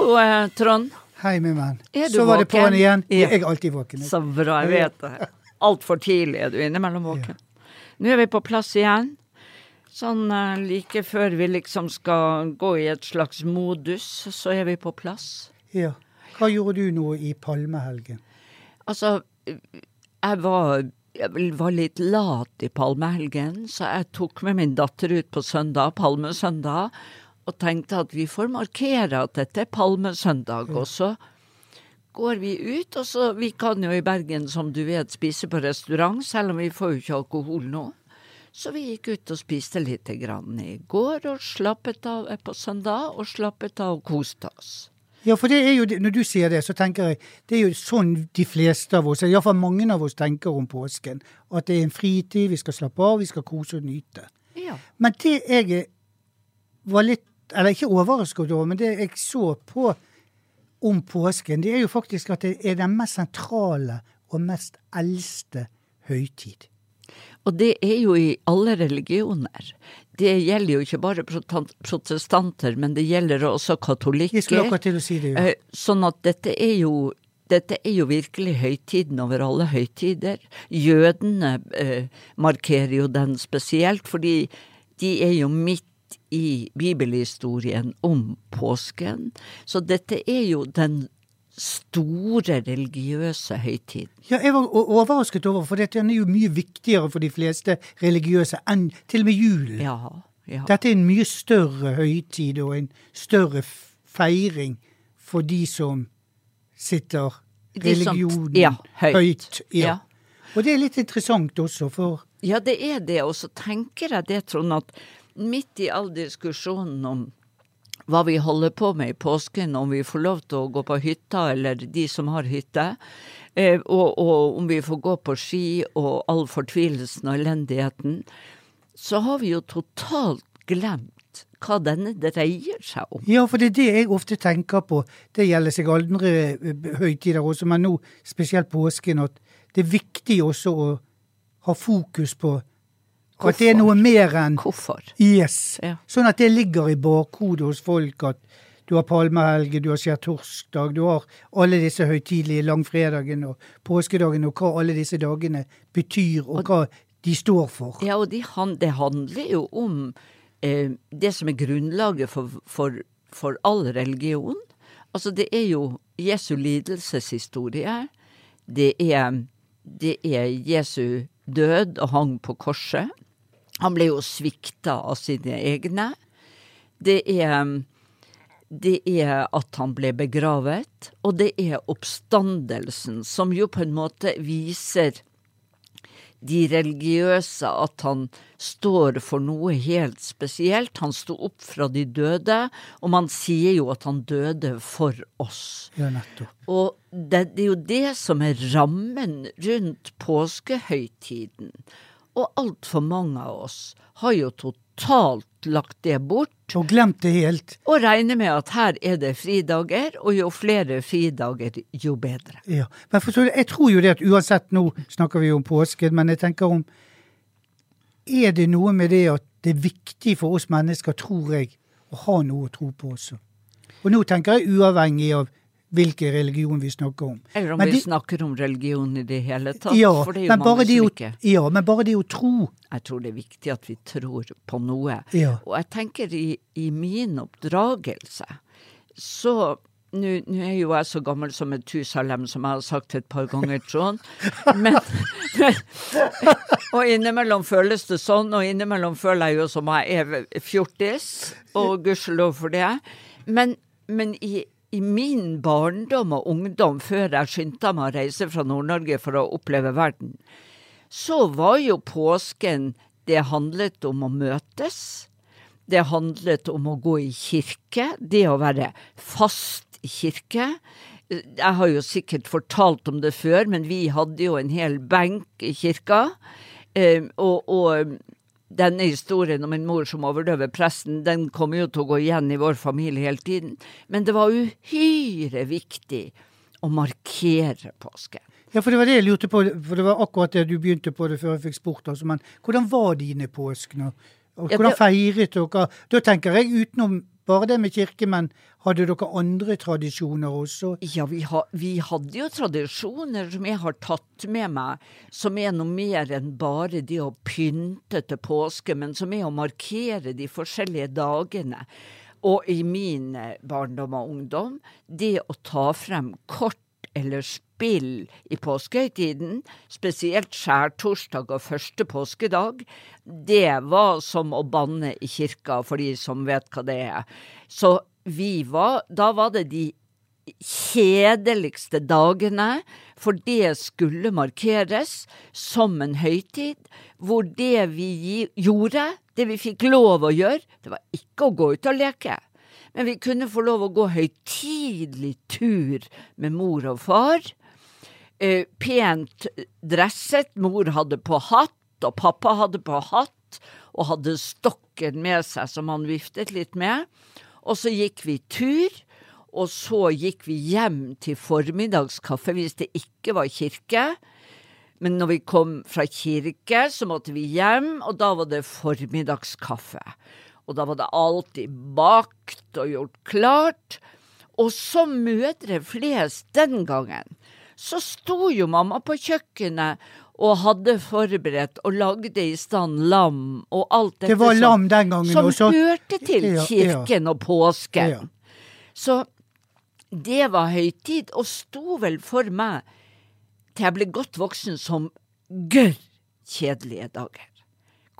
Hallo, eh, Trond. Hei, min venn. Så var det våken? på'n igjen. Ja. Jeg er alltid våken. Så bra, jeg vet det. Altfor tidlig er du innimellom våken. Nå er vi på plass igjen. Sånn eh, like før vi liksom skal gå i et slags modus, så er vi på plass. Ja. Hva gjorde du nå i palmehelgen? Altså, jeg var, jeg var litt lat i palmehelgen, så jeg tok med min datter ut på søndag, palmesøndag, og tenkte at vi får markere at dette er palmesøndag. Og så går vi ut, og så Vi kan jo i Bergen, som du vet, spise på restaurant, selv om vi får jo ikke alkohol nå. Så vi gikk ut og spiste lite grann i går, og slappet av på søndag, og slappet av og koste oss. Ja, for det er jo, når du sier det, så tenker jeg det er jo sånn de fleste av oss, iallfall mange av oss, tenker om påsken. At det er en fritid, vi skal slappe av, vi skal kose og nyte. Ja. Men det jeg var litt, eller ikke overrasket over, men det jeg så på om påsken, det er jo faktisk at det er den mest sentrale og mest eldste høytid. Og det er jo i alle religioner. Det gjelder jo ikke bare protestanter, men det gjelder også katolikker. si det. Ja. Eh, Sånn at dette er jo dette er jo virkelig høytiden over alle høytider. Jødene eh, markerer jo den spesielt, fordi de er jo midt i bibelhistorien om påsken. Så dette er jo den store religiøse høytiden. Ja, jeg var overrasket over, for dette er jo mye viktigere for de fleste religiøse enn til og med julen. Ja, ja. Dette er en mye større høytid og en større feiring for de som sitter religionen ja, høyt. høyt. Ja. Ja. Og det er litt interessant også, for Ja, det er det. Og så tenker jeg det, Trond, at midt i all diskusjonen om hva vi holder på med i påsken, om vi får lov til å gå på hytta, eller de som har hytte, eh, og, og om vi får gå på ski, og all fortvilelsen og elendigheten, så har vi jo totalt glemt hva denne dreier seg om. Ja, for det er det jeg ofte tenker på. Det gjelder seg andre eh, høytider også, men nå spesielt påsken, at det er viktig også å ha fokus på at det er noe mer enn Hvorfor? Yes. Ja. Sånn at det ligger i bakhodet hos folk at du har palmehelge, du har skjærtorsdag, du har alle disse høytidelige langfredagen og påskedagen, og hva alle disse dagene betyr, og hva de står for. Ja, og de, det handler jo om eh, det som er grunnlaget for, for, for all religion. Altså, det er jo Jesu lidelseshistorie. Det er, det er Jesu død og hang på korset. Han ble jo svikta av sine egne. Det er det er at han ble begravet, og det er oppstandelsen, som jo på en måte viser de religiøse at han står for noe helt spesielt. Han sto opp fra de døde, og man sier jo at han døde for oss. Ja, nettopp. Og det, det er jo det som er rammen rundt påskehøytiden. Og altfor mange av oss har jo totalt lagt det bort. Og glemt det helt. Og regner med at her er det fridager, og jo flere fridager, jo bedre. Ja. Men forstår jeg tror jo det at uansett, nå snakker vi jo om påsken, men jeg tenker om Er det noe med det at det er viktig for oss mennesker, tror jeg, å ha noe å tro på også? Og nå tenker jeg uavhengig av hvilken religion vi snakker om. Eller om Men vi de- snakker om religion i det hele tatt. Ja, for det er jo mange det som ikke ja, men bare det å tro Jeg tror det er viktig at vi tror på noe. Ja. Og jeg tenker i, i min oppdragelse, så nå er jo jeg så gammel som et Tusalem, som jeg har sagt et par ganger, Trond. Men, og innimellom føles det sånn, og innimellom føler jeg jo som jeg er fjortis, og gudskjelov for det. Men, men i, i min barndom og ungdom, før jeg skyndte meg å reise fra Nord-Norge for å oppleve verden, så var jo påsken Det handlet om å møtes. Det handlet om å gå i kirke. Det å være fast i kirke. Jeg har jo sikkert fortalt om det før, men vi hadde jo en hel benk i kirka. Eh, og, og denne historien om en mor som overdøver presten, den kommer jo til å gå igjen i vår familie hele tiden. Men det var uhyre viktig å markere påsken. Ja, for det var det jeg lurte på, for det var akkurat det du begynte på det før jeg fikk spurt. Altså, men hvordan var dine påskener? Hvordan Ja, det- feiret dere? Da tenker jeg utenom bare det med kirke, men hadde dere andre tradisjoner også? Ja, vi, ha, vi, hadde jo tradisjoner som jeg har tatt med meg, som er noe mer enn bare det å pynte til påske, men som er å markere de forskjellige dagene. Og i min eh, barndom og ungdom, det å ta frem kort eller spill i påskehøytiden, spesielt skjærtorsdag og første påskedag, det var som å banne i kirka, for de som vet hva det er. Så vi var Da var det de kjedeligste dagene, for det skulle markeres som en høytid, hvor det vi gjorde, det vi fikk lov å gjøre, det var ikke å gå ut og leke. Men vi kunne få lov å gå høytidelig tur med mor og far. Eh, pent dresset. Mor hadde på hatt, og pappa hadde på hatt, og hadde stokken med seg som han viftet litt med. Og så gikk vi tur, og så gikk vi hjem til formiddagskaffe hvis det ikke var kirke. Men når vi kom fra kirke, så måtte vi hjem, og da var det formiddagskaffe. Og da var det alltid bakt og gjort klart. Og som mødre flest den gangen, så sto jo mamma på kjøkkenet og hadde forberedt og lagde i stand lam og alt dette det var lam den gangen som, også. hørte til kirken ja. og påsken. Ja. Så det var høytid, og sto vel for meg til jeg ble godt voksen som gørr kjedelige dager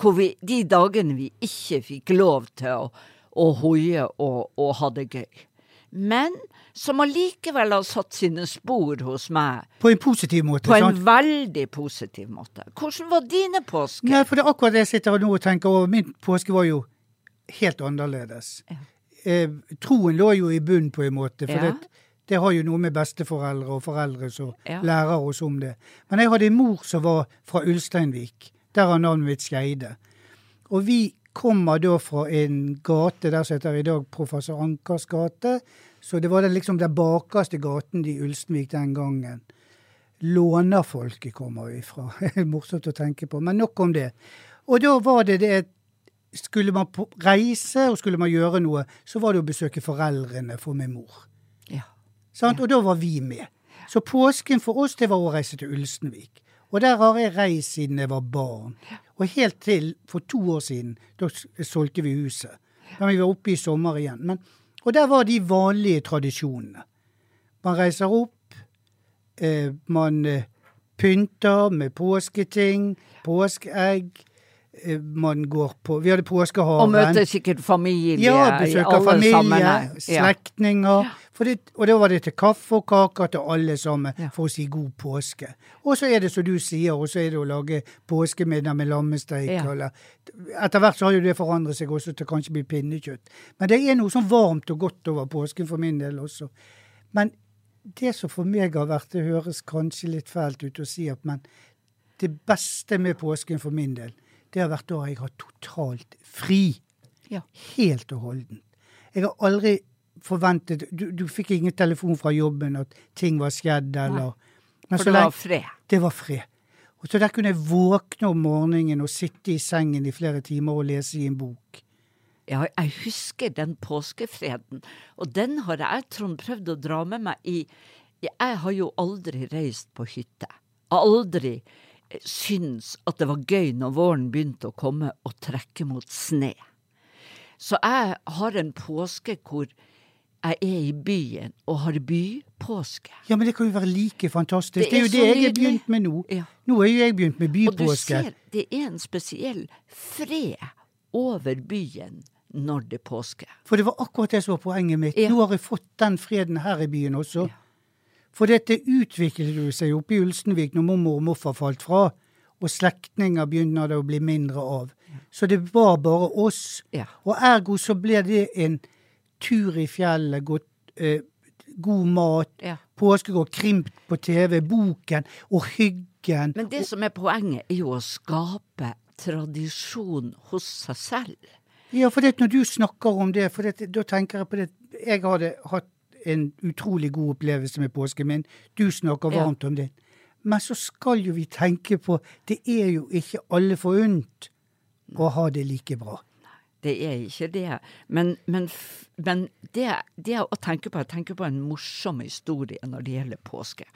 hvor vi, de dagene vi ikke fikk lov til å, å hoie og, og ha det gøy. Men som allikevel har satt sine spor hos meg. På en positiv måte, På sant? en veldig positiv måte. Hvordan var dine påsker? Nei, for det er akkurat det jeg sitter nå og tenker over. Min påske var jo helt annerledes. Ja. Eh, troen lå jo i bunn på en måte. for Ja. det, det har jo noe med besteforeldre og foreldre som Ja. lærer oss om det. Men jeg hadde en mor som var fra Ulsteinvik. Der har navnet mitt Skeide. Og vi kommer da fra en gate der som heter i dag Professor Ankers gate. Så det var den, liksom den bakerste gaten i Ulsteinvik den gangen. Lånerfolket kommer vi fra. Morsomt å tenke på. Men nok om det. Og da var det det Skulle man på reise og skulle man gjøre noe, så var det å besøke foreldrene for min mor. Ja. Sant? Og da var vi med. Så påsken for oss, det var å reise til Ulsteinvik. Og der har jeg reist siden jeg var barn. Og helt til for to år siden, da solgte vi huset. Da vi var oppe i sommer igjen. Men, og der var de vanlige tradisjonene. Man reiser opp, eh, man eh, pynter med påsketing, påskeegg. Eh, man går på Vi hadde påskehaven. Og møter sikkert familie Ja, i besøker alle familie, sammenheng. Slektninger. For det, og da var det til kaffe og kaker til alle sammen Ja. for å si god påske. Og så er det som du sier, og så er det å lage påskemiddag med lammesteik. Ja. Eller, etter hvert så har jo det forandret seg også til kanskje bli pinnekjøtt. Men det er noe sånn varmt og godt over påsken for min del også. Men det som for meg har vært, det høres kanskje litt fælt ut å si, at men det beste med påsken for min del, det har vært da jeg har totalt fri. Ja. Helt og holdent. Jeg har aldri forventet Du, du fikk ingen telefon fra jobben at ting var skjedd, eller Nei, For så det var fred. det var fred. Og så der kunne jeg våkne om morgenen og sitte i sengen i flere timer og lese i en bok. Ja, jeg husker den påskefreden, og den har jeg, Trond, prøvd å dra med meg i Jeg har jo aldri reist på hytte. Aldri syns at det var gøy når våren begynte å komme og trekke mot sne. Så jeg har en påske hvor jeg er i byen og har bypåske. Ja, men det kan jo være like fantastisk. Det Det er, er jo det jeg har begynt med nå. Ja. Nå har jo jeg begynt med bypåske. Og du ser, det er en spesiell fred over byen når det er påske. For det var akkurat det som var poenget mitt. Ja. Nå har jeg fått den freden her i byen også. Ja. For dette utviklet jo seg oppe i Ulstenvik når mormor og morfar falt fra, og slektninger begynner det å bli mindre av. Så det var bare oss. Ja. Og ergo så ble det en tur i fjellet, gått eh, god mat, Ja. påskegård, krimt på TV, boken og hyggen. Men det som er poenget, er jo å skape tradisjon hos seg selv. Ja, for det, når du snakker om det, for det, da tenker jeg på det Jeg hadde hatt en utrolig god opplevelse med påsken min. Du snakker Ja. varmt om det. Men så skal jo vi tenke på Det er jo ikke alle forunt å ha det like bra. Det er ikke det. Men, men, men det, det, å tenke på Jeg tenker på en morsom historie når det gjelder påske.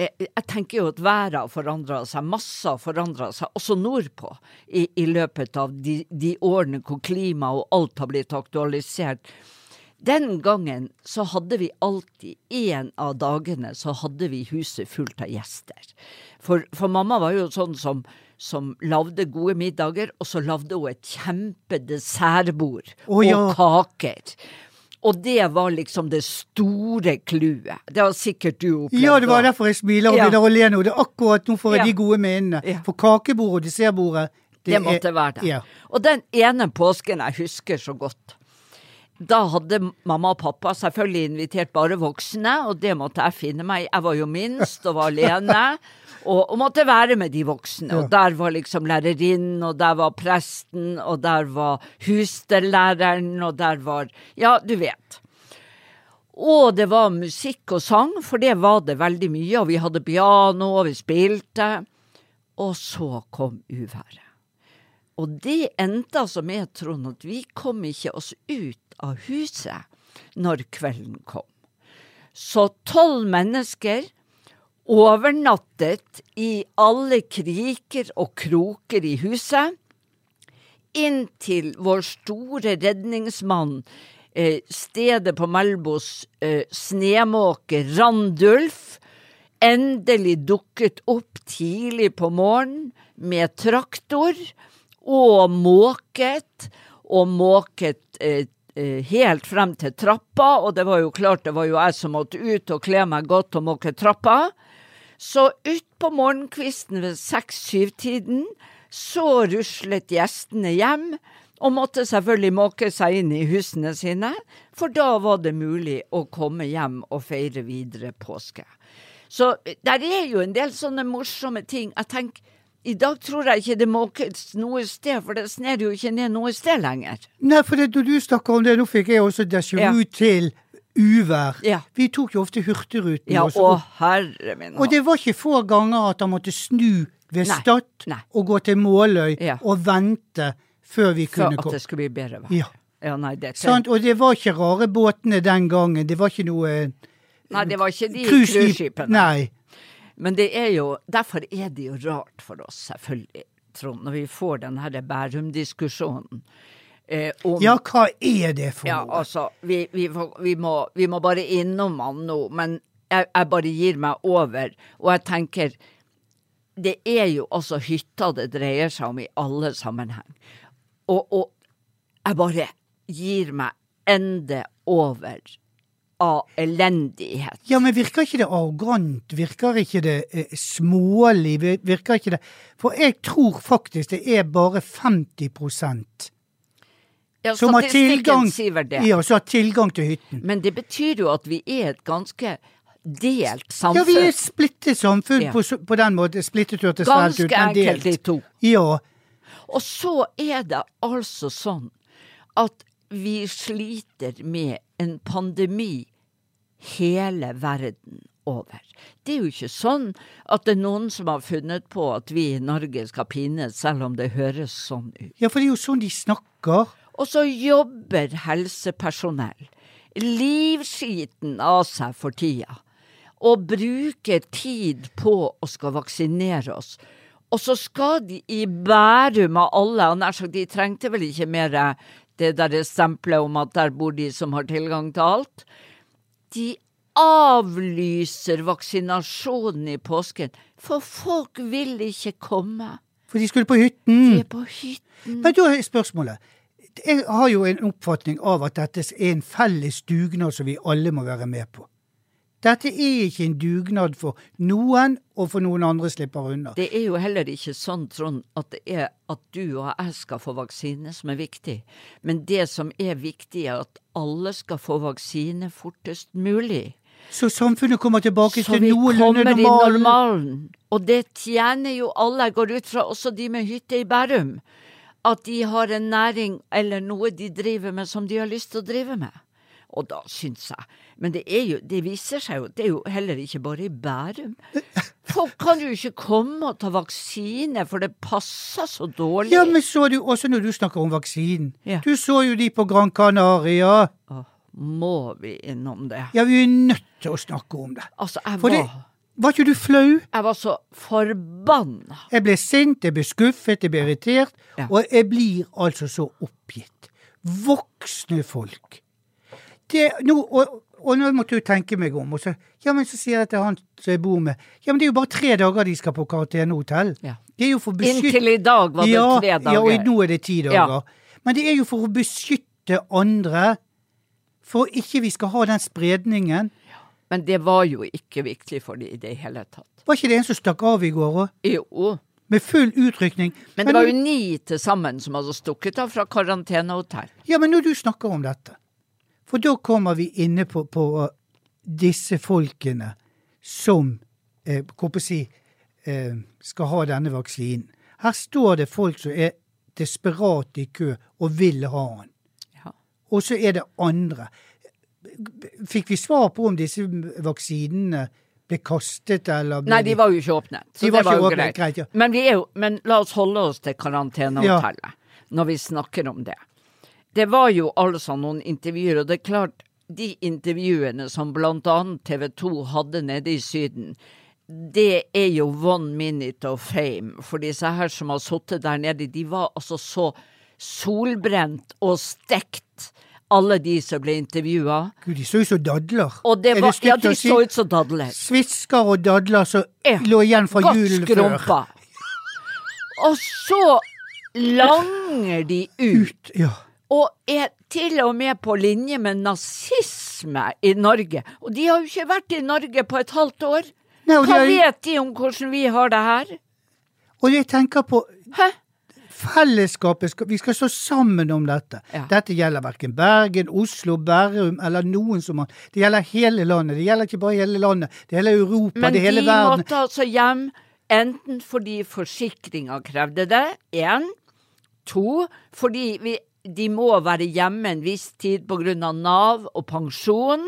Jeg, tenker jo at været har forandra seg, masse har forandra seg, også nordpå, i, i løpet av de, de årene hvor klima og alt har blitt aktualisert. Den gangen så hadde vi alltid, en av dagene, så hadde vi huset fullt av gjester. For, for mamma var jo sånn som som lagde gode middager, og så lagde hun et kjempedessertbord oh, ja. og kaker. Og det var liksom det store clouet. Det har sikkert du opplevd. Ja, det var derfor jeg smiler og ja. begynner å le nå. Det er akkurat nå får jeg ja. de gode minnene. Ja. For kakebordet og dessertbordet Det, det måtte er, være det. Ja. Og den ene påsken jeg husker så godt, da hadde mamma og pappa selvfølgelig invitert bare voksne, og det måtte jeg finne meg i. Jeg var jo minst og var alene. Og, og, måtte være med de voksne. Og der var liksom lærerinnen, og der var presten, og der var husstellæreren, og der var Ja, du vet. Og det var musikk og sang, for det var det veldig mye. Og vi hadde piano, og vi spilte. Og så kom uværet. Og det endte altså med, Trond, at vi kom ikke oss ut av huset når kvelden kom. Så tolv mennesker overnattet i alle kriker og kroker i huset, inntil vår store redningsmann, eh, stedet på Melbos snemåke snemåker Randulf, endelig dukket opp tidlig på morgenen med traktor og måket, og måket eh, helt frem til trappa, og det var jo klart det var jo jeg som måtte ut og kle meg godt og måke trappa. Så utpå morgenkvisten ved seks-syv-tiden så ruslet gjestene hjem, og måtte selvfølgelig måke seg inn i husene sine, for da var det mulig å komme hjem og feire videre påske. Så der er jo en del sånne morsomme ting. Jeg tenker, i dag tror jeg ikke det måkes noe sted, for det sner jo ikke ned noe sted lenger. Nei, for det, du snakker om det, nå fikk jeg også déjà vu ja. til uvær. Ja. Vi tok jo ofte Hurtigruten. Ja, også. å herre min Og det var ikke få ganger at han måtte snu ved Stad og gå til Måløy ja. og vente før vi kunne Før For at det skulle bli bedre vær. Ja. Ja, nei, det Sant? Og det var ikke rare båtene den gangen. Det var ikke noe Nei, det var ikke de cruiseskip. cruiseskipene. Nei. Men det er jo, derfor er det jo rart for oss, selvfølgelig, Trond, når vi får den her Bærum-diskusjonen. Eh, om, Ja, hva er det for ja, noe? altså, vi, vi, vi, må, vi må bare innom han nå, men jeg, jeg bare gir meg over. Og jeg tenker, det er jo altså hytta det dreier seg om i alle sammenheng. Og, og jeg bare gir meg ende over av elendighet. Ja, men virker ikke det arrogant? Virker ikke det eh, smålig? Virker ikke det For jeg tror faktisk det er bare 50 Ja, som har tilgang, ja, har tilgang til hytten. Men det betyr jo at vi er et ganske delt samfunn. Ja, vi er et splittet samfunn Ja. på, på den måten. Splittet hørtes fælt Ganske ut, men enkelt i to. Ja. Og så er det altså sånn at vi sliter med en pandemi hele verden over. Det er jo ikke sånn at det er noen som har funnet på at vi i Norge skal pines, selv om det høres sånn ut. ja, for det er jo sånn de snakker. Og så jobber helsepersonell livskiten av seg for tida, og bruker tid på å skal vaksinere oss. Og så skal de i Bærum av alle, og nær sagt de trengte vel ikke mer det der stempelet om at der bor de som har tilgang til alt. De avlyser vaksinasjonen i påsken, for folk vil ikke komme. For de skulle på hytten. De er på hytten. Men da er spørsmålet. Jeg har jo en oppfatning av at dette er en felles dugnad som vi alle må være med på. Dette er ikke en dugnad for noen, og for noen andre slipper unna. Det er jo heller ikke sånn, Trond, at det er at du og jeg skal få vaksine som er viktig. Men det som er viktig, er at alle skal få vaksine fortest mulig. Så samfunnet kommer tilbake Så til vi noenlunde kommer i normalen. Og det tjener jo alle, jeg går ut fra også de med hytte i Bærum, at de har en næring eller noe de driver med som de har lyst til å drive med. Og da syns jeg Men det, jo, det viser seg jo, det er jo heller ikke bare i Bærum. folk kan jo ikke komme og ta vaksine, for det passer så dårlig. Ja, men så du også når du snakker om vaksinen. Ja. Du så jo de på Gran Canaria. Åh, må vi innom det? Ja, vi er nødt til å snakke om det. Altså, jeg var, Var ikke du flau? jeg var så forbanna. Jeg ble sint, jeg ble skuffet, jeg ble irritert, Ja. og jeg blir altså så oppgitt. Voksne folk. Det, nå, og, og nå måtte du tenke meg om, og så, ja, men så sier jeg til han som jeg bor med, ja, men det er jo bare tre dager de skal på karantenehotell. Ja. Inntil i dag var det ja, tre dager. Ja, og nå er det ti dager. Men det er jo for å beskytte andre, for ikke vi skal ha den spredningen. Men det var jo ikke viktig for dem i det hele tatt. Var ikke det en som stakk av i går òg? Jo, Med full utrykning. men det var jo ni til sammen som hadde stukket av fra karantenehotell. Ja, men når du snakker om dette, for da kommer vi inne på, på uh, disse folkene som eh, hva si, eh, skal ha denne vaksinen. Her står det folk som er desperate i kø og vil ha den. Ja. Og så er det andre. Fikk vi svar på om disse vaksinene ble kastet, eller ble Nei, de var jo ikke åpnet. Så De var det var ikke jo greit. greit, ja. men, vi er jo, men la oss holde oss til karantenehotellet når vi snakker om det. Det var jo altså noen intervjuer, og det er klart, de intervjuene som blant annet TV 2 hadde nede i Syden, det er jo one minute of fame. For disse her som har sittet der nede, de var altså så solbrent og stekt, alle de som ble intervjua. Gud, de så ut som dadler. Og det Er det ja, de så ut som dadler. Svisker og dadler som Ja, lå igjen fra Godt julen før. skrumpa. Og så langer de ut, Ut, ja. og er til og med på linje med nazisme i Norge. Og de har jo ikke vært i Norge på et halvt år. Nei, Hva har, vet de om hvordan vi har det her? og jeg tenker på Hæ? Fellesskapet skal, Vi skal stå sammen om dette. Ja. Dette gjelder verken Bergen, Oslo, Bærum eller noen som har Det gjelder hele landet. Det gjelder ikke bare hele landet. Det gjelder Europa, Men det hele de verden. måtte altså hjem enten fordi forsikringa krevde det, én. To, fordi vi, de må være hjemme en viss tid av Nav og pensjon.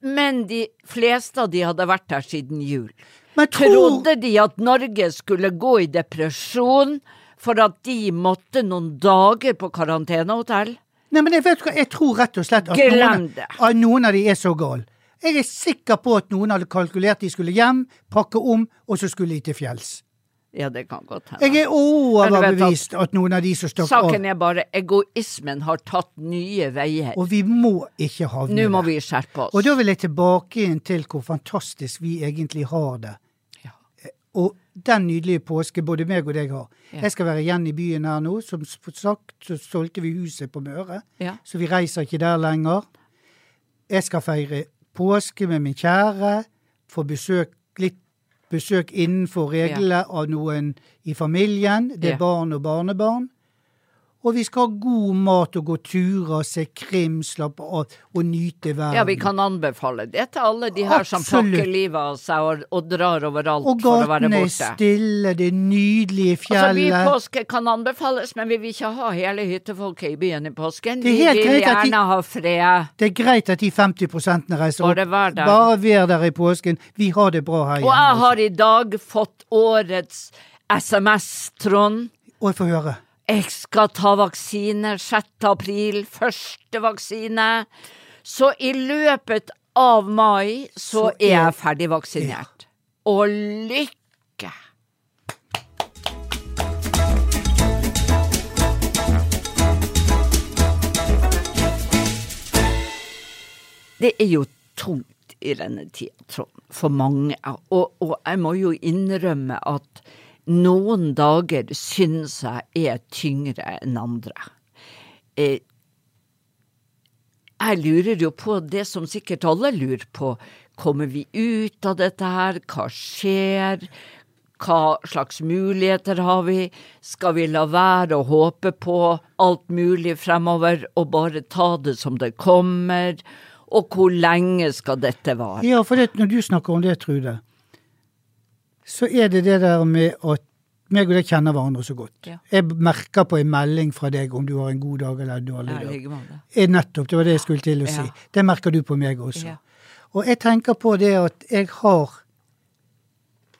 Men de fleste av de hadde vært der siden jul. Men tror Trodde de at Norge skulle gå i depresjon for at de måtte noen dager på karantenehotell? Nei, men jeg vet hva, jeg tror rett og slett at noen, at noen av de er så gale. Jeg er sikker på at noen hadde kalkulert de skulle hjem, pakke om, og så skulle de til fjells. Ja, det kan godt hende. Jeg er overbevist at noen av de som stakk av Saken er bare egoismen har tatt nye veier. Og vi må ikke havne Nå må vi skjerpe oss. Og da vil jeg tilbake igjen til hvor fantastisk vi egentlig har det. Ja. Og den nydelige påske både meg og deg har. Ja. Jeg skal være igjen i byen her nå. Som sagt så solgte vi huset på Møre, Ja. så vi reiser ikke der lenger. Jeg skal feire påske med min kjære, få besøk, litt besøk innenfor reglene av noen i familien. Det er Ja. barn og barnebarn. Og vi skal ha god mat og gå turer, se krim, slappe av og nyte verden. Ja, vi kan anbefale det til alle de her som Absolutt. pakker livet av seg og, og drar overalt Og for å være gatene er borte. stille, det er nydelige Altså, vi i påske kan anbefales, men vi vil ikke ha hele hyttefolket i byen i påsken. Vi vil gjerne de- ha fred. Det er greit at de 50 reiser opp. Bare vær der. Bare vær der i påsken. Vi har det bra her Og jeg har i dag fått årets SMS, Trond. Og jeg får høre. Jeg skal ta vaksine 6. april, første vaksine. Så i løpet av mai så Så er jeg ferdig vaksinert. Og lykke! Det er jo tungt i denne tida, Trond, for mange. Og, og jeg må jo innrømme at noen dager syns jeg er tyngre enn andre. Eh, jeg lurer jo på det som sikkert alle lurer på. Kommer vi ut av dette her? Hva skjer? Hva slags muligheter har vi? Skal vi la være å håpe på alt mulig fremover og bare ta det som det kommer? Og hvor lenge skal dette vare? Ja, for det, når du snakker om det, Trude, så er det det der med at meg og deg kjenner hverandre så godt. Ja. Jeg merker på en melding fra deg om du har en god dag eller en dårlig dag. Eh, Nettopp, det var det jeg skulle til å si. Ja. Det merker du på meg også. Ja. Og jeg tenker på det at jeg har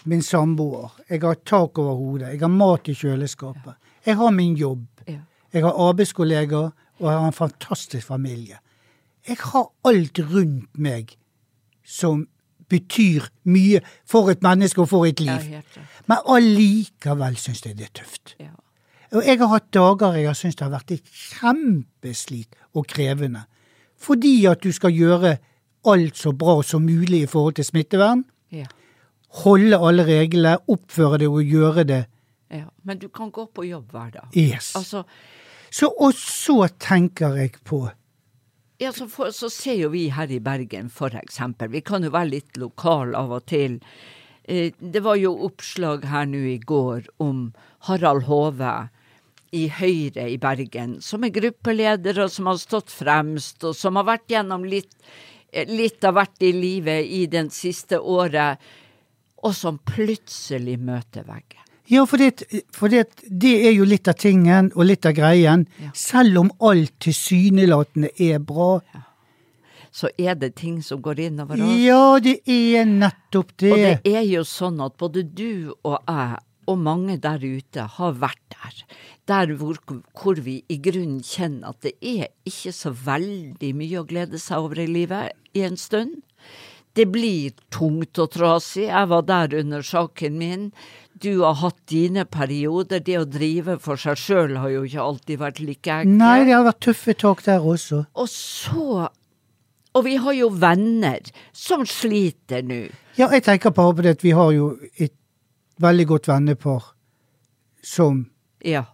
min samboer, jeg har tak over hodet, jeg har mat i kjøleskapet. Jeg har min jobb. Ja. Jeg har arbeidskollegaer, og jeg har en fantastisk familie. Jeg har alt rundt meg som betyr mye for et menneske og for et liv. Men allikevel syns jeg det er tøft. Og jeg har hatt dager jeg har syntes det har vært kjempeslit og krevende. Fordi at du skal gjøre alt så bra som mulig i forhold til smittevern. Ja. Holde alle reglene, oppføre det og gjøre det. ja. Men du kan gå på jobb hver dag. Yes. Altså, Så, og så tenker jeg på Ja, så, for, så ser jo vi her i Bergen, for eksempel. Vi kan jo være litt lokal av og til. Eh, det var jo oppslag her nå i går om Harald Hove i Høyre i Bergen, som er gruppeleder og som har stått fremst, og som har vært gjennom litt, eh, litt av hvert i livet i den siste året, og som plutselig møter veggen. Ja, for, det, for det, det er jo litt av tingen og litt av greien. Ja. Selv om alt tilsynelatende er bra. Så er det ting som går innover oss. Ja, det er nettopp det. Og det er jo sånn at både du og jeg og mange der ute har vært der. Der hvor, hvor vi i grunnen kjenner at det er ikke så veldig mye å glede seg over i livet i en stund. Det blir tungt og trasig. Jeg var der under saken min. Du har hatt dine perioder. Det å drive for seg sjøl har jo ikke alltid vært like enkelt. Nei, det har vært tøffe tak der også. Og så Og vi har jo venner som sliter nå. Ja, jeg tenker bare på det at vi har jo et veldig godt vennepar som Ja.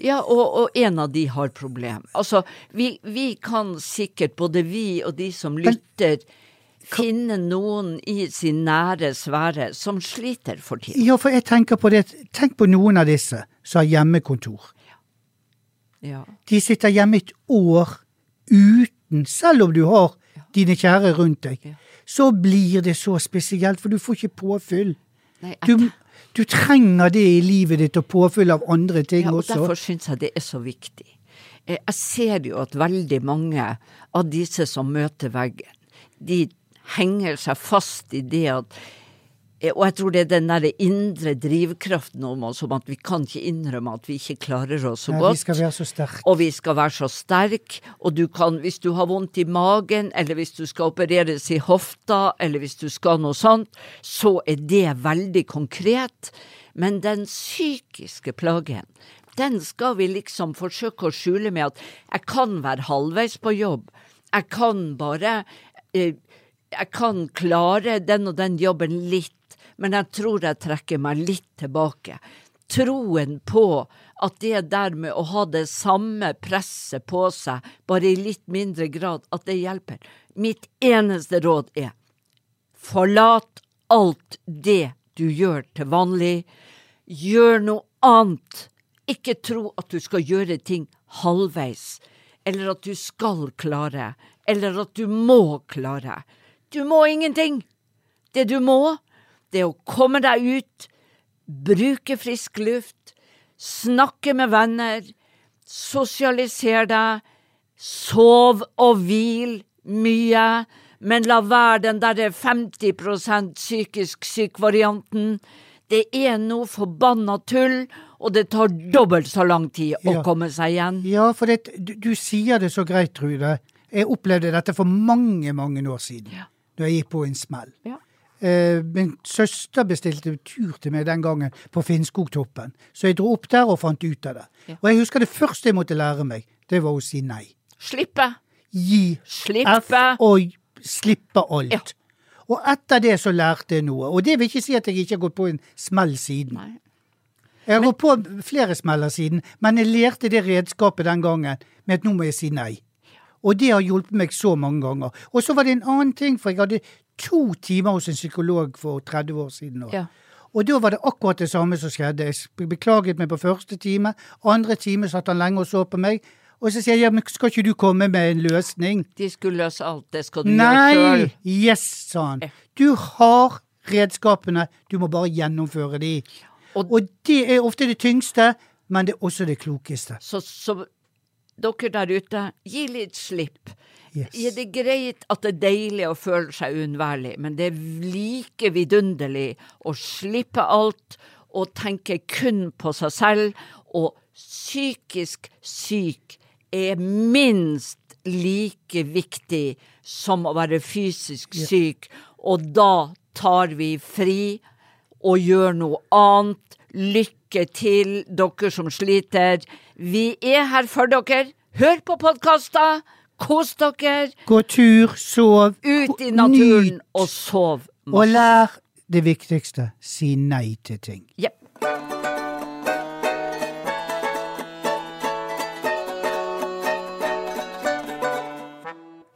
Ja, og, og en av de har problem. Altså, vi, vi kan sikkert, både vi og de som lytter, finne noen i sin nære sfære som sliter for tiden. Ja, for jeg tenker på det Tenk på noen av disse som har hjemmekontor. Ja. De sitter hjemme et år uten, selv om du har dine kjære rundt deg. Ja. Så blir det så spesielt, for du får ikke påfyll. Nei, Du, du trenger det i livet ditt, og påfyll av andre ting ja, og også. derfor syns jeg det er så viktig. Eh, Jeg ser jo at veldig mange av disse som møter veggen, de henger seg fast i det at eh, Og jeg tror det er den der indre drivkraften om oss, om at vi kan ikke innrømme at vi ikke klarer oss så Nei, godt. vi skal være så sterke. og vi skal være så sterke, og du kan, hvis du har vondt i magen, eller hvis du skal opereres i hofta, eller hvis du skal noe sånt, så er det veldig konkret. Men den psykiske plagen, den skal vi liksom forsøke å skjule med at jeg kan være halvveis på jobb, jeg kan bare eh, Jeg kan klare den og den jobben litt, men jeg tror jeg trekker meg litt tilbake troen på at det der med å ha det samme presset på seg, bare i litt mindre grad, at det hjelper. Mitt eneste råd er forlat alt det du gjør til vanlig. Gjør noe annet. Ikke tro at du skal gjøre ting halvveis, eller at du skal klare, eller at du må klare. Du må ingenting. Det du må, det er å komme deg ut, bruke frisk luft, snakke med venner, sosialisere deg, sov og hvil mye, men la være den derre 50% psykisk syk-varianten. Det er noe forbanna tull, og det tar dobbelt så lang tid å Ja. komme seg igjen. Ja, for det, du, du sier det så greit, Trude. Jeg opplevde dette for mange, mange år siden. Ja. Da jeg gikk på en smell. Ja. Eh, min søster bestilte tur til meg den gangen på Finnskogtoppen, så jeg dro opp der og fant ut av det. Ja. Og jeg husker det første jeg måtte lære meg, det var å si nei. Slippe. Gi Slippe. F og slippe alt. Ja. Og etter det så lærte jeg noe. Og det vil ikke si at jeg ikke har gått på en smell siden. Nei. Jeg har gått på flere smeller siden, men jeg lærte det redskapet den gangen med at nå må jeg si nei. Og det har hjulpet meg så mange ganger. Og så var det en annen ting, for jeg hadde to timer hos en psykolog for 30 år siden. nå. Ja. Og da var det akkurat det samme som skjedde. Jeg beklaget meg på første time. Andre time satt han lenge og så på meg. Og så sier jeg ja, men skal ikke du komme med en løsning? De skulle løse alt, det skal du gjøre Nei! Yes, sa han. Du har redskapene, du må bare gjennomføre de. Og- Og det er ofte det tyngste, men det er også det klokeste. Så, så dere der ute, gi litt slipp. Yes. Ja, det er greit at det er deilig å føle seg uunnværlig, men det er like vidunderlig å slippe alt og tenke kun på seg selv. Og psykisk syk er minst like viktig som å være fysisk syk, og da tar vi fri og gjør noe annet. Lykke til, dere som sliter. Vi er her for dere. Hør på podkaster. Kos dere. Gå tur, sov. Ut i naturen nyt, og sov. Og lær det viktigste. Si nei til ting. Jepp.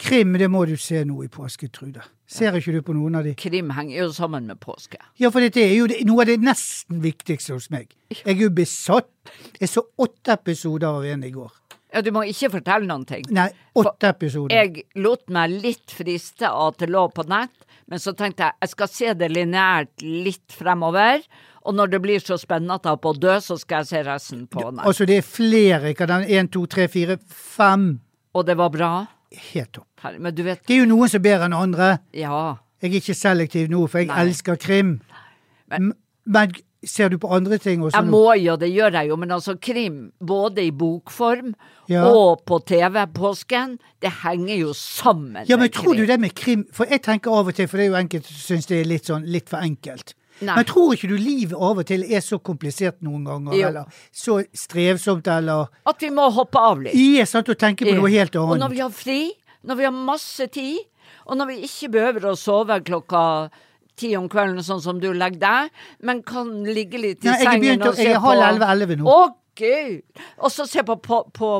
Krim, det må du se nå i påske, Trude. Ser ikke du på noen av de? Krim henger jo sammen med påske. Ja, for dette er jo det, noe av det nesten viktigste hos meg. Jeg er jo besatt. Jeg så åtte episoder av en i går. Ja, du må ikke fortelle noen ting. Nei, åtte episoder. Jeg lot meg litt friste av at det lå på nett, men så tenkte jeg jeg skal se det lineært litt fremover. Og når det blir så spennende at jeg er på å dø, så skal jeg se resten på nett. Altså, det er flere. ikke den? Én, to, tre, fire, fem. Og det var bra. Helt topp. Men du vet, Det er jo noen som er bedre enn andre. ja. Jeg er ikke selektiv nå, for jeg Nei. elsker krim. Men- Men ser du på andre ting også Jeg må jo, det gjør jeg jo, men altså krim, både i bokform Ja. og på TV-påsken, det henger jo sammen. Ja, men tror du det med krim For jeg tenker av og til, for det er jo enkelte som syns det er litt sånn litt for enkelt. Nei. Men tror ikke du livet av og til er så komplisert noen ganger, Jo. eller så strevsomt, eller At vi må hoppe av litt. Er sant og tenke på noe helt annet. Og når vi har fri, når vi har masse tid, og når vi ikke behøver å sove klokka ti om kvelden, sånn som du legger deg, men kan ligge litt i Nei, sengen begynt og se jeg er på halv elleve, elleve nå. Å, gud! Og så se på, på, på,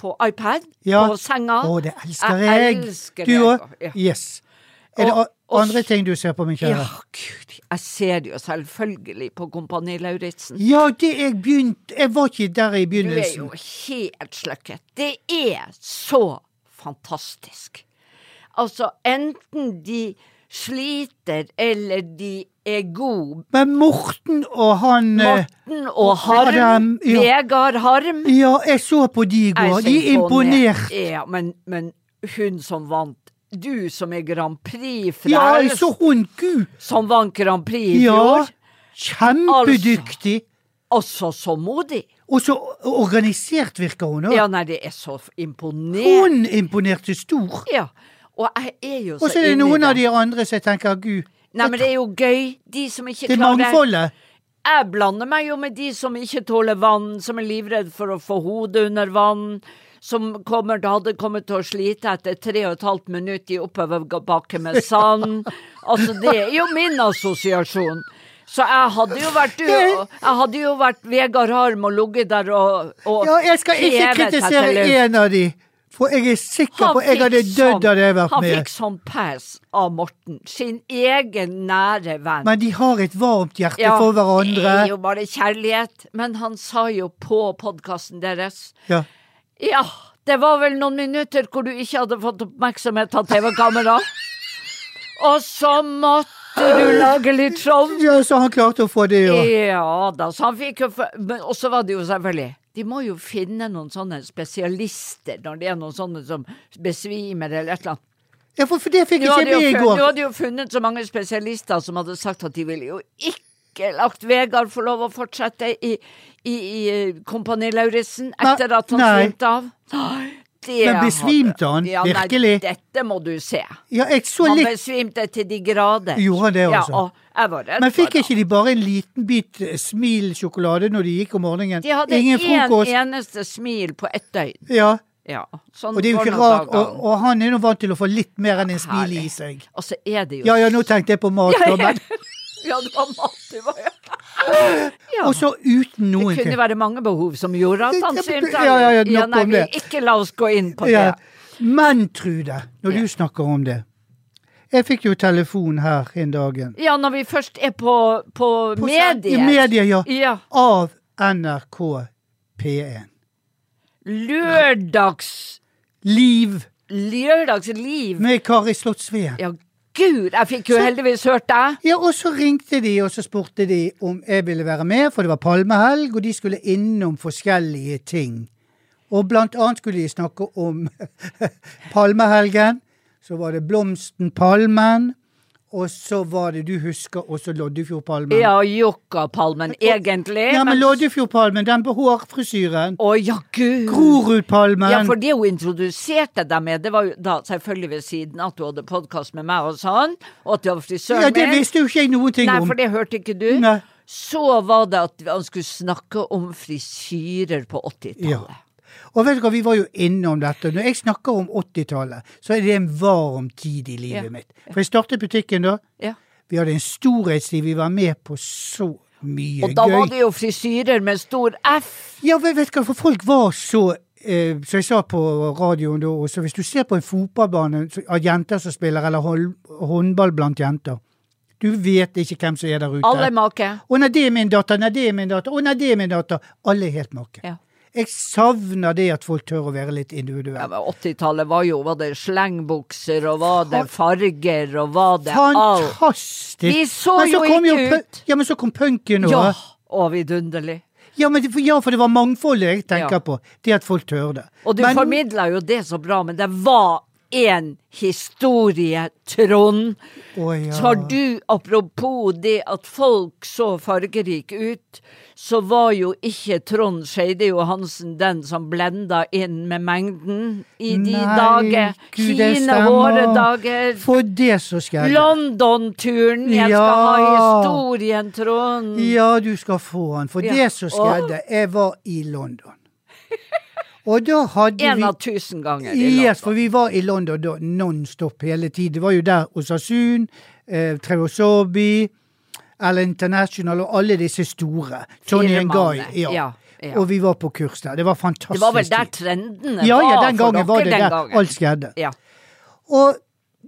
på iPad Ja. på senga. Å, det elsker jeg! jeg elsker du det. òg? Ja. Yes. Er det Og- a- andre ting du ser på, min Ja, kjære? gud. Jeg ser det jo selvfølgelig på Kompani Lauritzen. Ja, det jeg begynte Jeg var ikke der i begynnelsen. Du er jo helt sløkket. Det er så fantastisk. Altså, enten de sliter eller de er gode. Men Morten og han eh, Morten og Harm, Adam, ja. Vegard Harm Ja, jeg så på de i går. De er imponert. Ja, men, men hun som vant Du som er Grand Prix Ja, jeg så hun, gud! som vant Grand Prix i Ja, fjor. kjempedyktig. Altså, så modig. Og så organisert virker hun òg. Ja, nei, det er så imponert. Hun imponerte stor. Ja. Og jeg er jo så Og så er det noen av de andre som tenker, gud, Nei, men det er jo gøy. De som ikke det er klarer mangfoldet. Jeg blander meg jo med de som ikke tåler vann, som er livredd for å få hodet under vann, som kommer, hadde kommet til å slite etter tre og et halvt minutt i oppoverbakke med sand. Altså, det er jo min assosiasjon. Så jeg hadde jo vært du, jeg hadde jo vært Vegard Harm og ligget der og, og Ja, jeg skal ikke kritisere en av de, for jeg er sikker på jeg hadde dødd av hadde jeg vært Han med. fikk sånn pass av Morten, sin egen nære venn. Men de har et varmt hjerte Ja, for Det er jo bare kjærlighet. Men han sa jo på podkasten deres Ja. Ja, det var vel noen minutter hvor du ikke hadde fått oppmerksomhet av TV-kamera. Og så måtte du lage litt show. ja, så han klarte å få det, ja. Ja da, så han fikk jo Men og så var det jo selvfølgelig De må jo finne noen sånne spesialister når det er noen sånne som besvimer eller et eller annet. Ja, for, for det fikk jeg ikke jo, med i går. Du hadde jo funnet så mange spesialister som hadde sagt at de ville jo ikke lagt Vegard få lov å fortsette i, i, i eh, Kompani Lauritzen etter at han svimte av. Nei, det Men besvimte han? Ja, Virkelig? Nei, dette må du se. Ja, Han litt besvimte til de grader. Gjorde han det, altså? Ja, Men fikk ikke de bare en liten bit smilsjokolade når de gikk om morgenen? De hadde Ingen frokost? eneste smil på ett døgn. Ja, Ja, sånn og det er jo ikke rart. Og, og han er nå vant til å få litt mer enn en smil i seg. Og så er det jo Ja, ja, nå tenkte jeg på mat, Ja, men Ja, det var mat du var ja. Og så uten noen Det kunne være mange behov som gjorde at han Ja, svimte. ja, ja, ja, nei, vi, ikke la oss gå inn på Ja. det. Men Trude, når Ja. du snakker om det Jeg fikk jo telefon her en dagen. Ja, når vi først er på, på, På- medier. I media, ja. Ja. Av NRK P1. Lørdags... Liv Lørdagsliv. med Kari Slottsveen. Ja, gud, jeg fikk jo heldigvis hørt deg. Ja, og så ringte de, og så spurte de om jeg ville være med, for det var palmehelg, og de skulle innom forskjellige ting. Og blant annet skulle de snakke om palmehelgen. Så var det blomsten Palmen. Og så var det, du husker også Loddefjordpalmen. Ja, Jokkapalmen, egentlig. Ja, men Loddefjordpalmen, den på hårfrisyren. Å ja, gud! Grorudpalmen. Ja, for det hun introduserte deg med, det var jo da selvfølgelig ved siden at du hadde podkast med meg og sånn, og at du var frisøren Ja, det visste jo ikke jeg noen ting Nei, om. for det hørte ikke du. Nei. Så var det at han skulle snakke om frisyrer på 80-tallet. Og vet du hva, vi var jo innom dette. Når jeg snakker om 80-tallet, så er det en varm tid i livet Ja. mitt. For jeg startet butikken da. Ja. Vi hadde en storhetstid. Vi var med på så mye gøy. Og da gøy. var det jo frisyrer med stor F. Ja, vet, vet du hva, for folk var så eh, Som jeg sa på radioen da også, hvis du ser på en fotballbane av jenter som spiller, eller håndball blant jenter Du vet ikke hvem som er der ute. Alle make. Å nei, det er min datter, nei, det er min datter, å nei, det er min datter. Alle er helt make. Ja. Jeg savner det at folk tør å være litt individuelle. Ja, men 80-tallet var jo Var det slengbukser, og var det farger, og var det alt? Fantastisk! Vi så jo ikke ut. Ja, men så kom punken òg. Ja, Ja. og vidunderlig. men det, ja, for det var mangfoldet jeg tenker Ja. på. Det at folk tør det. Og du Men- formidla jo det så bra, men det var en historie, Trond. Oh, ja. Så har du, apropos det at folk så fargerike ut, så var jo ikke Trond Skeide Johansen den som blenda inn med mengden i de Nei, dager. Gud, det Hine stemmer. våre dager. For det så skjedde. London-turen. Jeg skal ha historien, Trond. Ja, du skal få han. For Ja. det så skjedde, jeg var i London. Og da hadde En vi av tusen ganger. i Yes, London. for vi var i London da non-stop hele tiden. Det var jo der Osasun, eh, Trevor Sorby, Ellen International og alle disse store. Tony and Guy. Ja. ja, ja. Og vi var på kurs der. Det var fantastisk. Det var vel der trendene Ja, ja, den gangen var det der gangen. alt skjedde. Ja. Og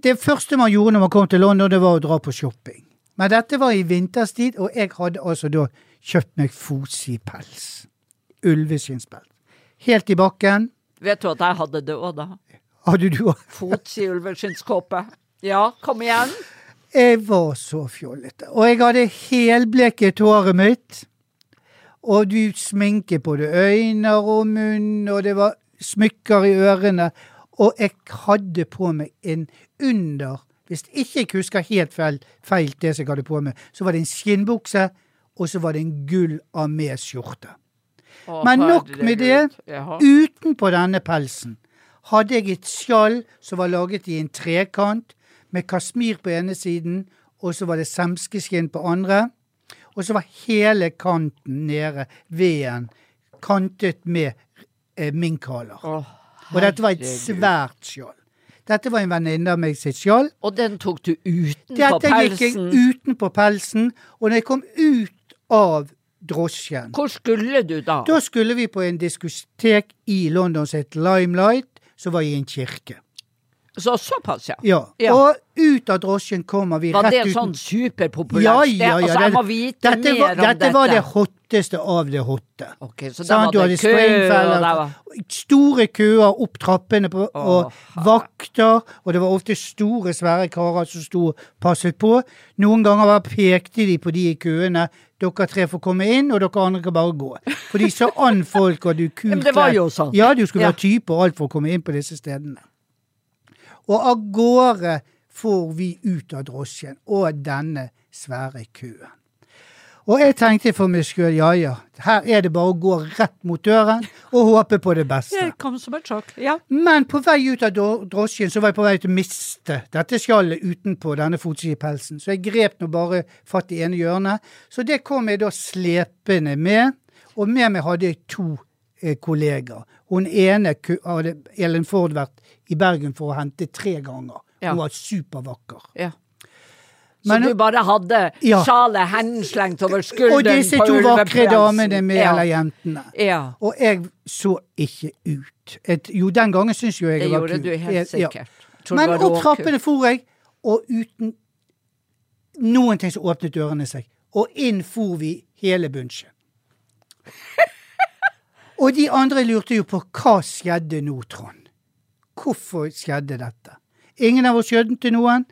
det første man gjorde når man kom til London, det var å dra på shopping. Men dette var i vinterstid, og jeg hadde altså da kjøpt meg Fosi-pels. Ulveskinnspels. Helt i bakken. Vet du at jeg hadde det òg, da? Hadde du òg? Fots i ulveskinnskåpe. Ja, kom igjen. Jeg var så fjollete. Og jeg hadde helbleket håret mitt. Og du sminket på det øyne og munn, og det var smykker i ørene. Og jeg hadde på meg en under Hvis ikke jeg husker helt feil, feil det som jeg hadde på meg, så var det en skinnbukse, og så var det en gull arméskjorte. Men nok med det. Utenpå denne pelsen hadde jeg et skjall som var laget i en trekant, med kasmir på ene siden, og så var det semskeskinn på andre. Og så var hele kanten nede, veden, kantet med eh, minkhaler. Og dette var et svært skjold. Dette var en venninne av meg sitt skjold. Og den tok du utenpå pelsen? Dette gikk jeg utenpå pelsen, og når jeg kom ut av drosjen Hvor skulle du da? Da skulle vi på en diskotek i London som het Limelight, som var i en kirke. Så såpass, ja. Ja. Ja. Og ut av drosjen kommer vi Var rett det uten sånn superpopulært ja, sted? ja, ja, Altså, jeg må vite dette mer var, om dette. dette. var det hotteste av det hotte. Ok, så da var Du det køer var store køer opp trappene, på, og vakter, og det var ofte store, svære karer som sto og passet på. Noen ganger pekte de på de i køene. Dere tre får komme inn, og dere andre kan bare gå. For de så an folk, og du kult Men det var jo sånn. Ja, du skulle Ja. være type og alt for å komme inn på disse stedene. Og av gårde får vi ut av drosjen og denne svære køen. Og jeg tenkte for meg sjøl, ja ja, her er det bare å gå rett mot døren og håpe på det beste. Det kom som et sjokk. Ja. Men på vei ut av drosjen så var jeg på vei til å miste dette skjallet utenpå denne fotskipelsen. Så jeg grep nå bare fatt i ene hjørnet. Så det kom jeg da slepende med. Og med meg hadde jeg to eh, kollegaer. Hun ene hadde Ellen Ford vært i Bergen for å hente tre ganger. Ja. Hun var supervakker. ja. Så du bare hadde Ja. sjalet henslengt over skulderen Og disse to vakre damene med, ja. eller jentene. Ja, Og jeg så ikke ut. Et, jo, den gangen syns jo jeg det jeg var gjorde kul. du helt sikkert. ja. Men opp trappene for jeg, og uten noen ting så åpnet dørene seg. Og inn for vi hele bunchen. og de andre lurte jo på hva skjedde nå, Trond. Hvorfor skjedde dette? Ingen av oss skjønte noen.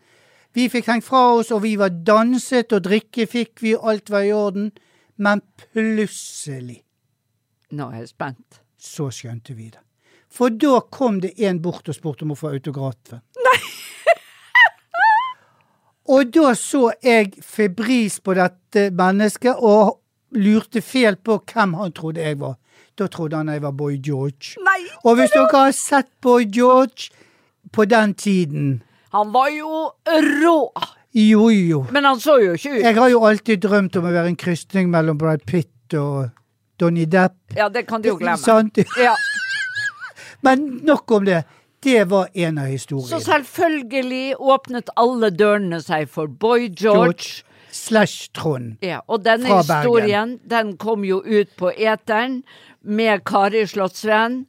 Vi fikk hengt fra oss, og vi var danset, og drikke fikk vi, alt var i orden. Men plutselig Nå er jeg spent. så skjønte vi det. For da kom det en bort og spurte om å få autografen. og da så jeg febris på dette mennesket og lurte fælt på hvem han trodde jeg var. Da trodde han jeg var Boy George. Nei! Og hvis dere har sett Boy George på den tiden Han var jo rå! Jo, jo. Men han så jo ikke ut. Jeg har jo alltid drømt om å være en krysning mellom Brad Pitt og Donnie Depp. Ja, det kan du jo glemme. Sant? Ja. Men nok om det. Det var en av historiene. Så selvfølgelig åpnet alle dørene seg for Boy George. George Slash Trond. Ja, og denne Fra Bergen. historien den kom jo ut på eteren med Kari Slottsveen,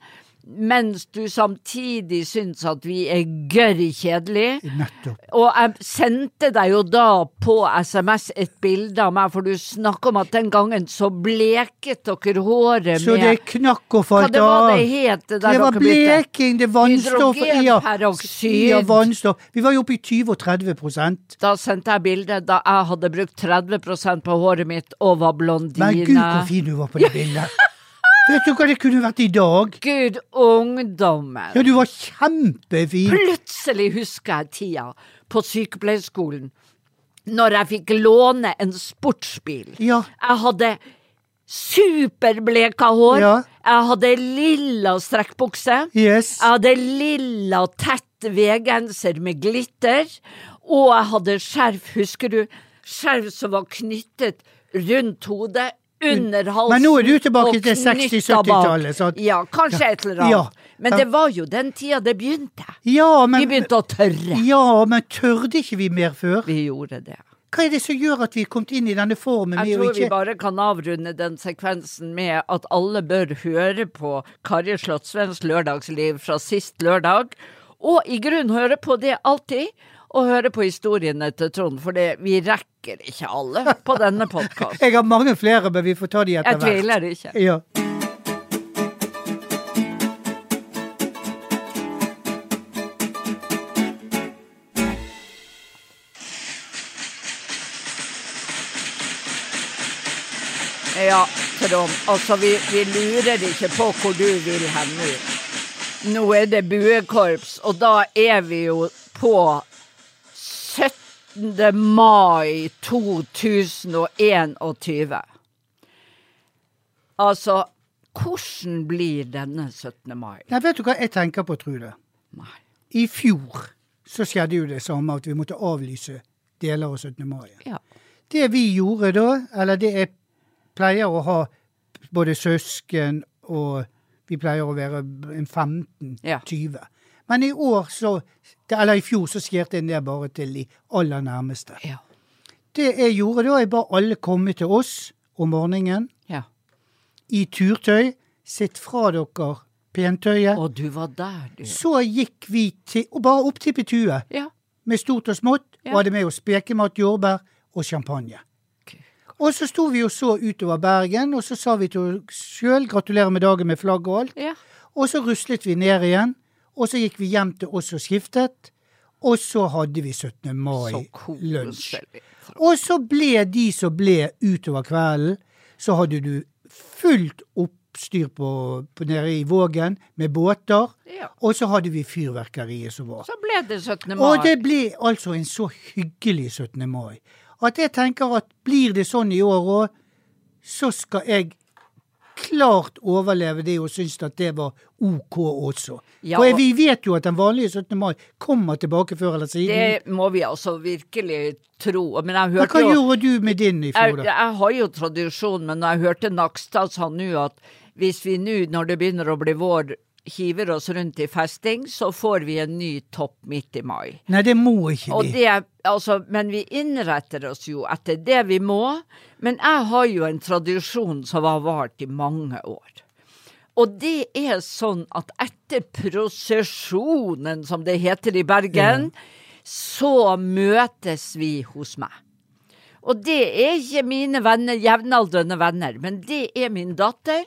mens du samtidig syns at vi er gørr kjedelig. Nettopp. Og jeg sendte deg jo da på SMS et bilde av meg, for du snakker om at den gangen så bleket dere håret Så det med knakk og Hva falt det var det het det Det var bleking, det vannstoff Hydrogenperoksid. ja, vannstoff. Vi var jo oppe i 20 og 30 prosent. Da sendte jeg bilde da jeg hadde brukt 30% på håret mitt og var blondine. Men gud, hvor fin du var på det bildet. Vet du hva det kunne vært i dag? Gud, ungdommen. Ja, du var kjempefin. Plutselig husker jeg tida på sykepleierskolen, når jeg fikk låne en sportsbil. Ja. Jeg hadde superbleka hår. Ja. Jeg hadde lilla strekkbukse. Yes. Jeg hadde lilla, tett V-genser med glitter. Og jeg hadde skjerf, husker du? Skjerf som var knyttet rundt hodet, under halsen Men nå er du tilbake til 60-70-tallet, At... Ja, kanskje et eller annet. Ja. Men det var jo den tida det begynte. Ja, Vi begynte å tørre. ja, men tørde ikke vi mer før? Vi gjorde det. Hva er det som gjør at vi er kommet inn i denne formen? Jeg tror ikke... vi bare kan avrunde den sekvensen med at alle bør høre på Kari Slottsvens lørdagsliv fra sist lørdag. Og i grunnen høre på det alltid, og høre på historiene til Trond, for det, vi rekker ikke alle på denne podkasten. Jeg har mange flere, men vi får ta de etter hvert. Jeg tviler ikke. Ja. Ja, Trond. Altså, vi, vi lurer ikke på hvor du vil hen nå. Nå er det buekorps, og da er vi jo på 17. mai 2021. Altså, hvordan blir denne 17. mai? Nei, vet du hva jeg tenker på, Trude? Nei. I fjor så skjedde jo det samme at vi måtte avlyse deler av 17. mai. Ja. Det vi gjorde da, eller det jeg pleier å ha både søsken og vi pleier å være en 15-20. Ja. Men i år så, eller i fjor så skjærte jeg ned bare til de aller nærmeste. Ja. Det jeg gjorde da, jeg ba alle komme til oss om morgenen ja. i turtøy. Sitt fra dere pentøyet. Og du var der, du. Så gikk vi til, og bare opp til Petue Ja. med stort og smått, og hadde med oss spekemat, jordbær og champagne. Og så sto vi og så utover Bergen, og så sa vi til oss sjøl gratulerer med dagen med flagg og alt. Ja. Og så ruslet vi ned igjen, og så gikk vi hjem til oss og skiftet. Og så hadde vi 17. Mai-lunsj. Og så ble de som ble utover kvelden, så hadde du fullt oppstyr på, på nede i Vågen med båter. Ja. Og så hadde vi fyrverkeriet som var. Så ble det 17. mai. Og det ble altså en så hyggelig 17. mai. At jeg tenker at blir det sånn i år òg, så skal jeg klart overleve det og synes at det var OK også. Ja, For og- vi vet jo at den vanlige 17. mai kommer tilbake før eller siden. Det må vi altså virkelig tro. Men jeg Men hørte hva jo gjorde du med din i jeg, fjor, da? jeg har jo tradisjon, men når jeg hørte Nakstad sa nå at hvis vi nå, når det begynner å bli vår, hiver oss rundt i festing, så får vi en ny topp midt i mai. Nei, det må ikke vi. det, altså, men vi innretter oss jo etter det vi må. Men jeg har jo en tradisjon som har vart i mange år. Og det er sånn at etter prosesjonen, som det heter i Bergen, så møtes vi hos meg. Og det er ikke mine venner, jevnaldrende venner, men det er min datter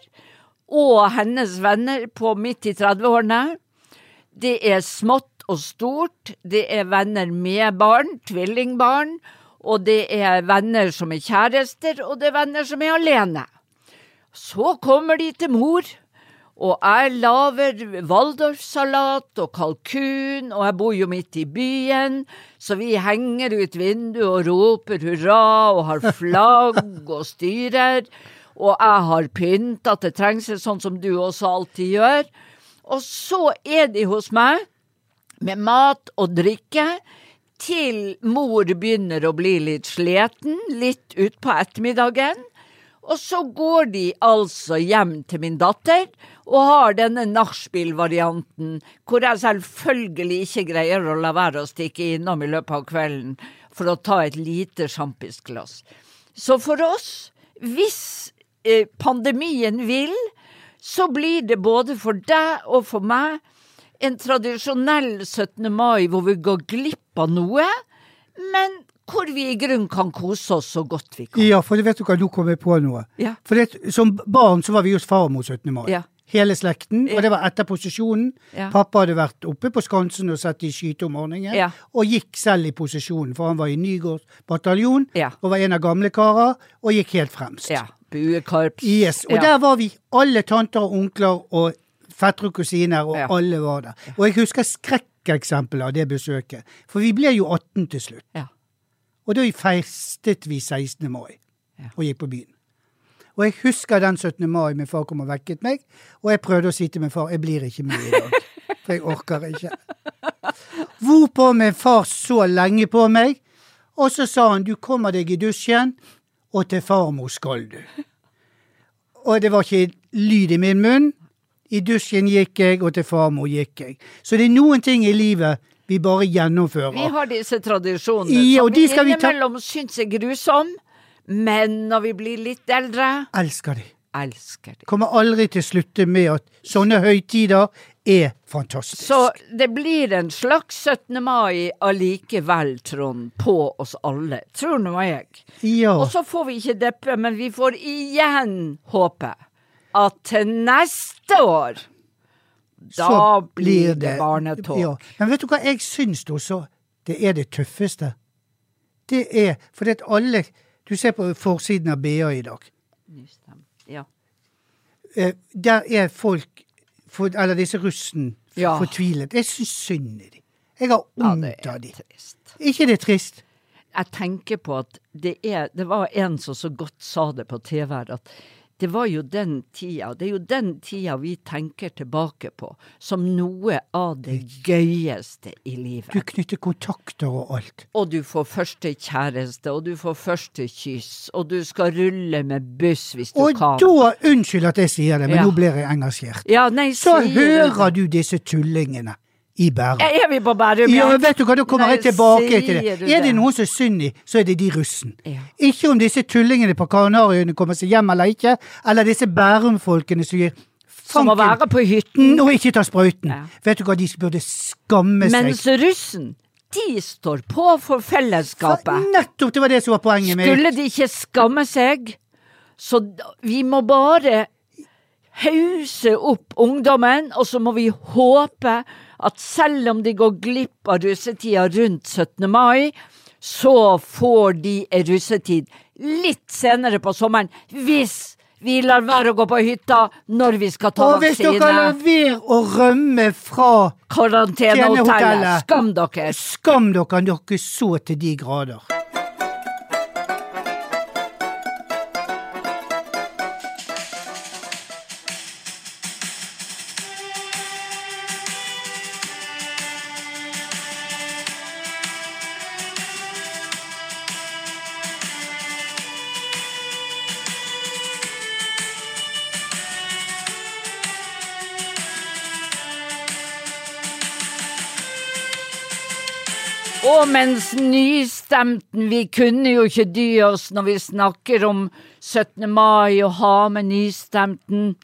og hennes venner på midt i 30-årene. Det er smått og stort. Det er venner med barn, tvillingbarn. Og det er venner som er kjærester, og det er venner som er alene. Så kommer de til mor, Og jeg lager waldorfsalat og kalkun, og jeg bor jo midt i byen, så vi henger ut vinduet og roper hurra og har flagg og styrer. Og jeg har pynt at det trengs, sånn som du også alltid gjør. Og så er de hos meg med mat og drikke til mor begynner å bli litt sliten, litt utpå ettermiddagen. Og så går de altså hjem til min datter og har denne nachspiel-varianten, hvor jeg selvfølgelig ikke greier å la være å stikke innom i løpet av kvelden for å ta et lite sjampisglass. Så for oss, hvis pandemien vil, så blir det både for deg og for meg en tradisjonell 17. mai hvor vi går glipp av noe, men hvor vi i grunnen kan kose oss så godt vi kan. Ja, for vet du hva, nå kom jeg på noe. Ja. For det, som barn så var vi hos farmor 17. mai. Ja. Hele slekten, og det var etter posisjonen. Ja. Pappa hadde vært oppe på Skansen og sett de skyte om morgenen, Ja. og gikk selv i posisjonen, for han var i Nygårds bataljon, Ja. og var en av gamle karer, og gikk helt fremst. Ja. Buekorps. Yes, Og der var vi, alle tanter og onkler og fettere og kusiner, og alle var der. Og jeg husker skrekkeksempelet av det besøket, for vi ble jo 18 til slutt. Ja. Og da feistet vi 16. mai og gikk på byen. Og jeg husker den 17. mai min far kom og vekket meg, og jeg prøvde å si til min far jeg blir ikke med i dag, for jeg orker ikke. Hvorpå min far så lenge på meg, og så sa han du kommer deg i dusjen, og til farmor skal du. Og det var ikke lyd i min munn. I dusjen gikk jeg, og til farmor gikk jeg. Så det er noen ting i livet vi bare gjennomfører. Vi har disse tradisjonene Ja, som vi innimellom syns er grusom, men når vi blir litt eldre, Elsker de. elsker de. Kommer aldri til å slutte med at sånne høytider er fantastisk. Så det blir en slags 17. mai allikevel, Trond, på oss alle. Tror nå jeg. ja. Og så får vi ikke deppe, men vi får igjen håpe at til neste år da så blir det barnetog. Ja. Men vet du hva jeg syns da så det er det tøffeste? Det er fordi at alle Du ser på forsiden av BA i dag. Ja. Eh, der er folk, for, eller disse russen, Ja. fortvilet. Jeg syns synd i dem. Jeg har vondt av dem. Er ikke det trist? Jeg tenker på at det er Det var en som så godt sa det på TV her, at det var jo den tida, det er jo den tida vi tenker tilbake på som noe av det gøyeste i livet. Du knytter kontakter og alt. Og du får første kjæreste, og du får første kyss, og du skal rulle med buss hvis du Og kan. da, unnskyld at jeg sier det, men Ja. nå blir jeg engasjert. ja, nei, Så hører du du disse tullingene i Bærum. Er vi på Bærum, Ja, vet du hva, da kommer jeg tilbake til det. Er det noen som er synd i, så er det de russen. Ja. Ikke om disse tullingene på Kanariøyene kommer seg hjem eller ikke, eller disse Bærum-folkene som gir Som å være på hytten. og ikke ta sprøyten. Ja. Vet du hva, de burde skamme seg. Mens russen, de står på for fellesskapet. Nettopp, det var det som var poenget mitt. Skulle de ikke skamme seg, så vi må bare hause opp ungdommen, og så må vi håpe at selv om de går glipp av russetida rundt 17. mai, så får de russetid litt senere på sommeren, hvis vi lar være å gå på hytta når vi skal ta Og hvis dere lar være å rømme fra. Karantenehotellet. Skam dere! Skam dere, dere så til de grader. Mens nystemten, vi kunne jo ikke dy oss når vi snakker om 17. mai og ha med nystemten.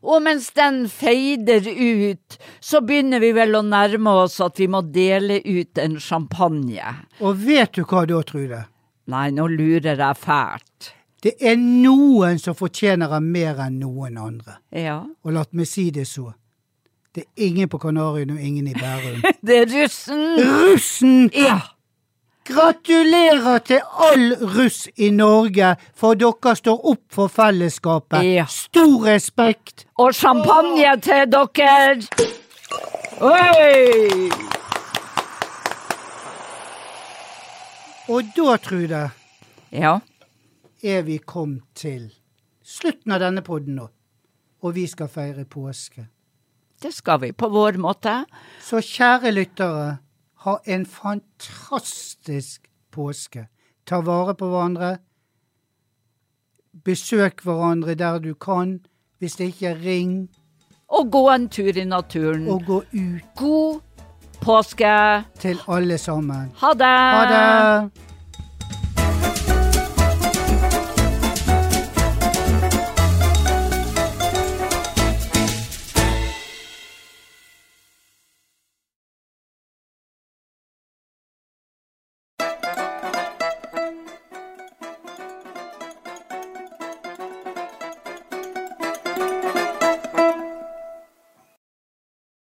Og mens den feider ut, så begynner vi vel å nærme oss at vi må dele ut en champagne. Og vet du hva da, Trude? Nei, nå lurer jeg fælt. Det er noen som fortjener mer enn noen andre. Ja. Og la meg si det så. Det er ingen på Kanarien og ingen i Bærum. Det er russen! Russen! Ja. Gratulerer til all russ i Norge, for dere står opp for fellesskapet. Ja. Stor respekt. Og champagne til dere! Oi! Og da, Trude, Ja. er vi kommet til slutten av denne podden nå. Og vi skal feire påske. Det skal vi på vår måte. Så kjære lyttere, ha en fantastisk påske. Ta vare på hverandre. Besøk hverandre der du kan. Hvis det ikke ring, Og gå en tur i naturen. og gå ut God påske. til alle sammen. Ha det! Ha det!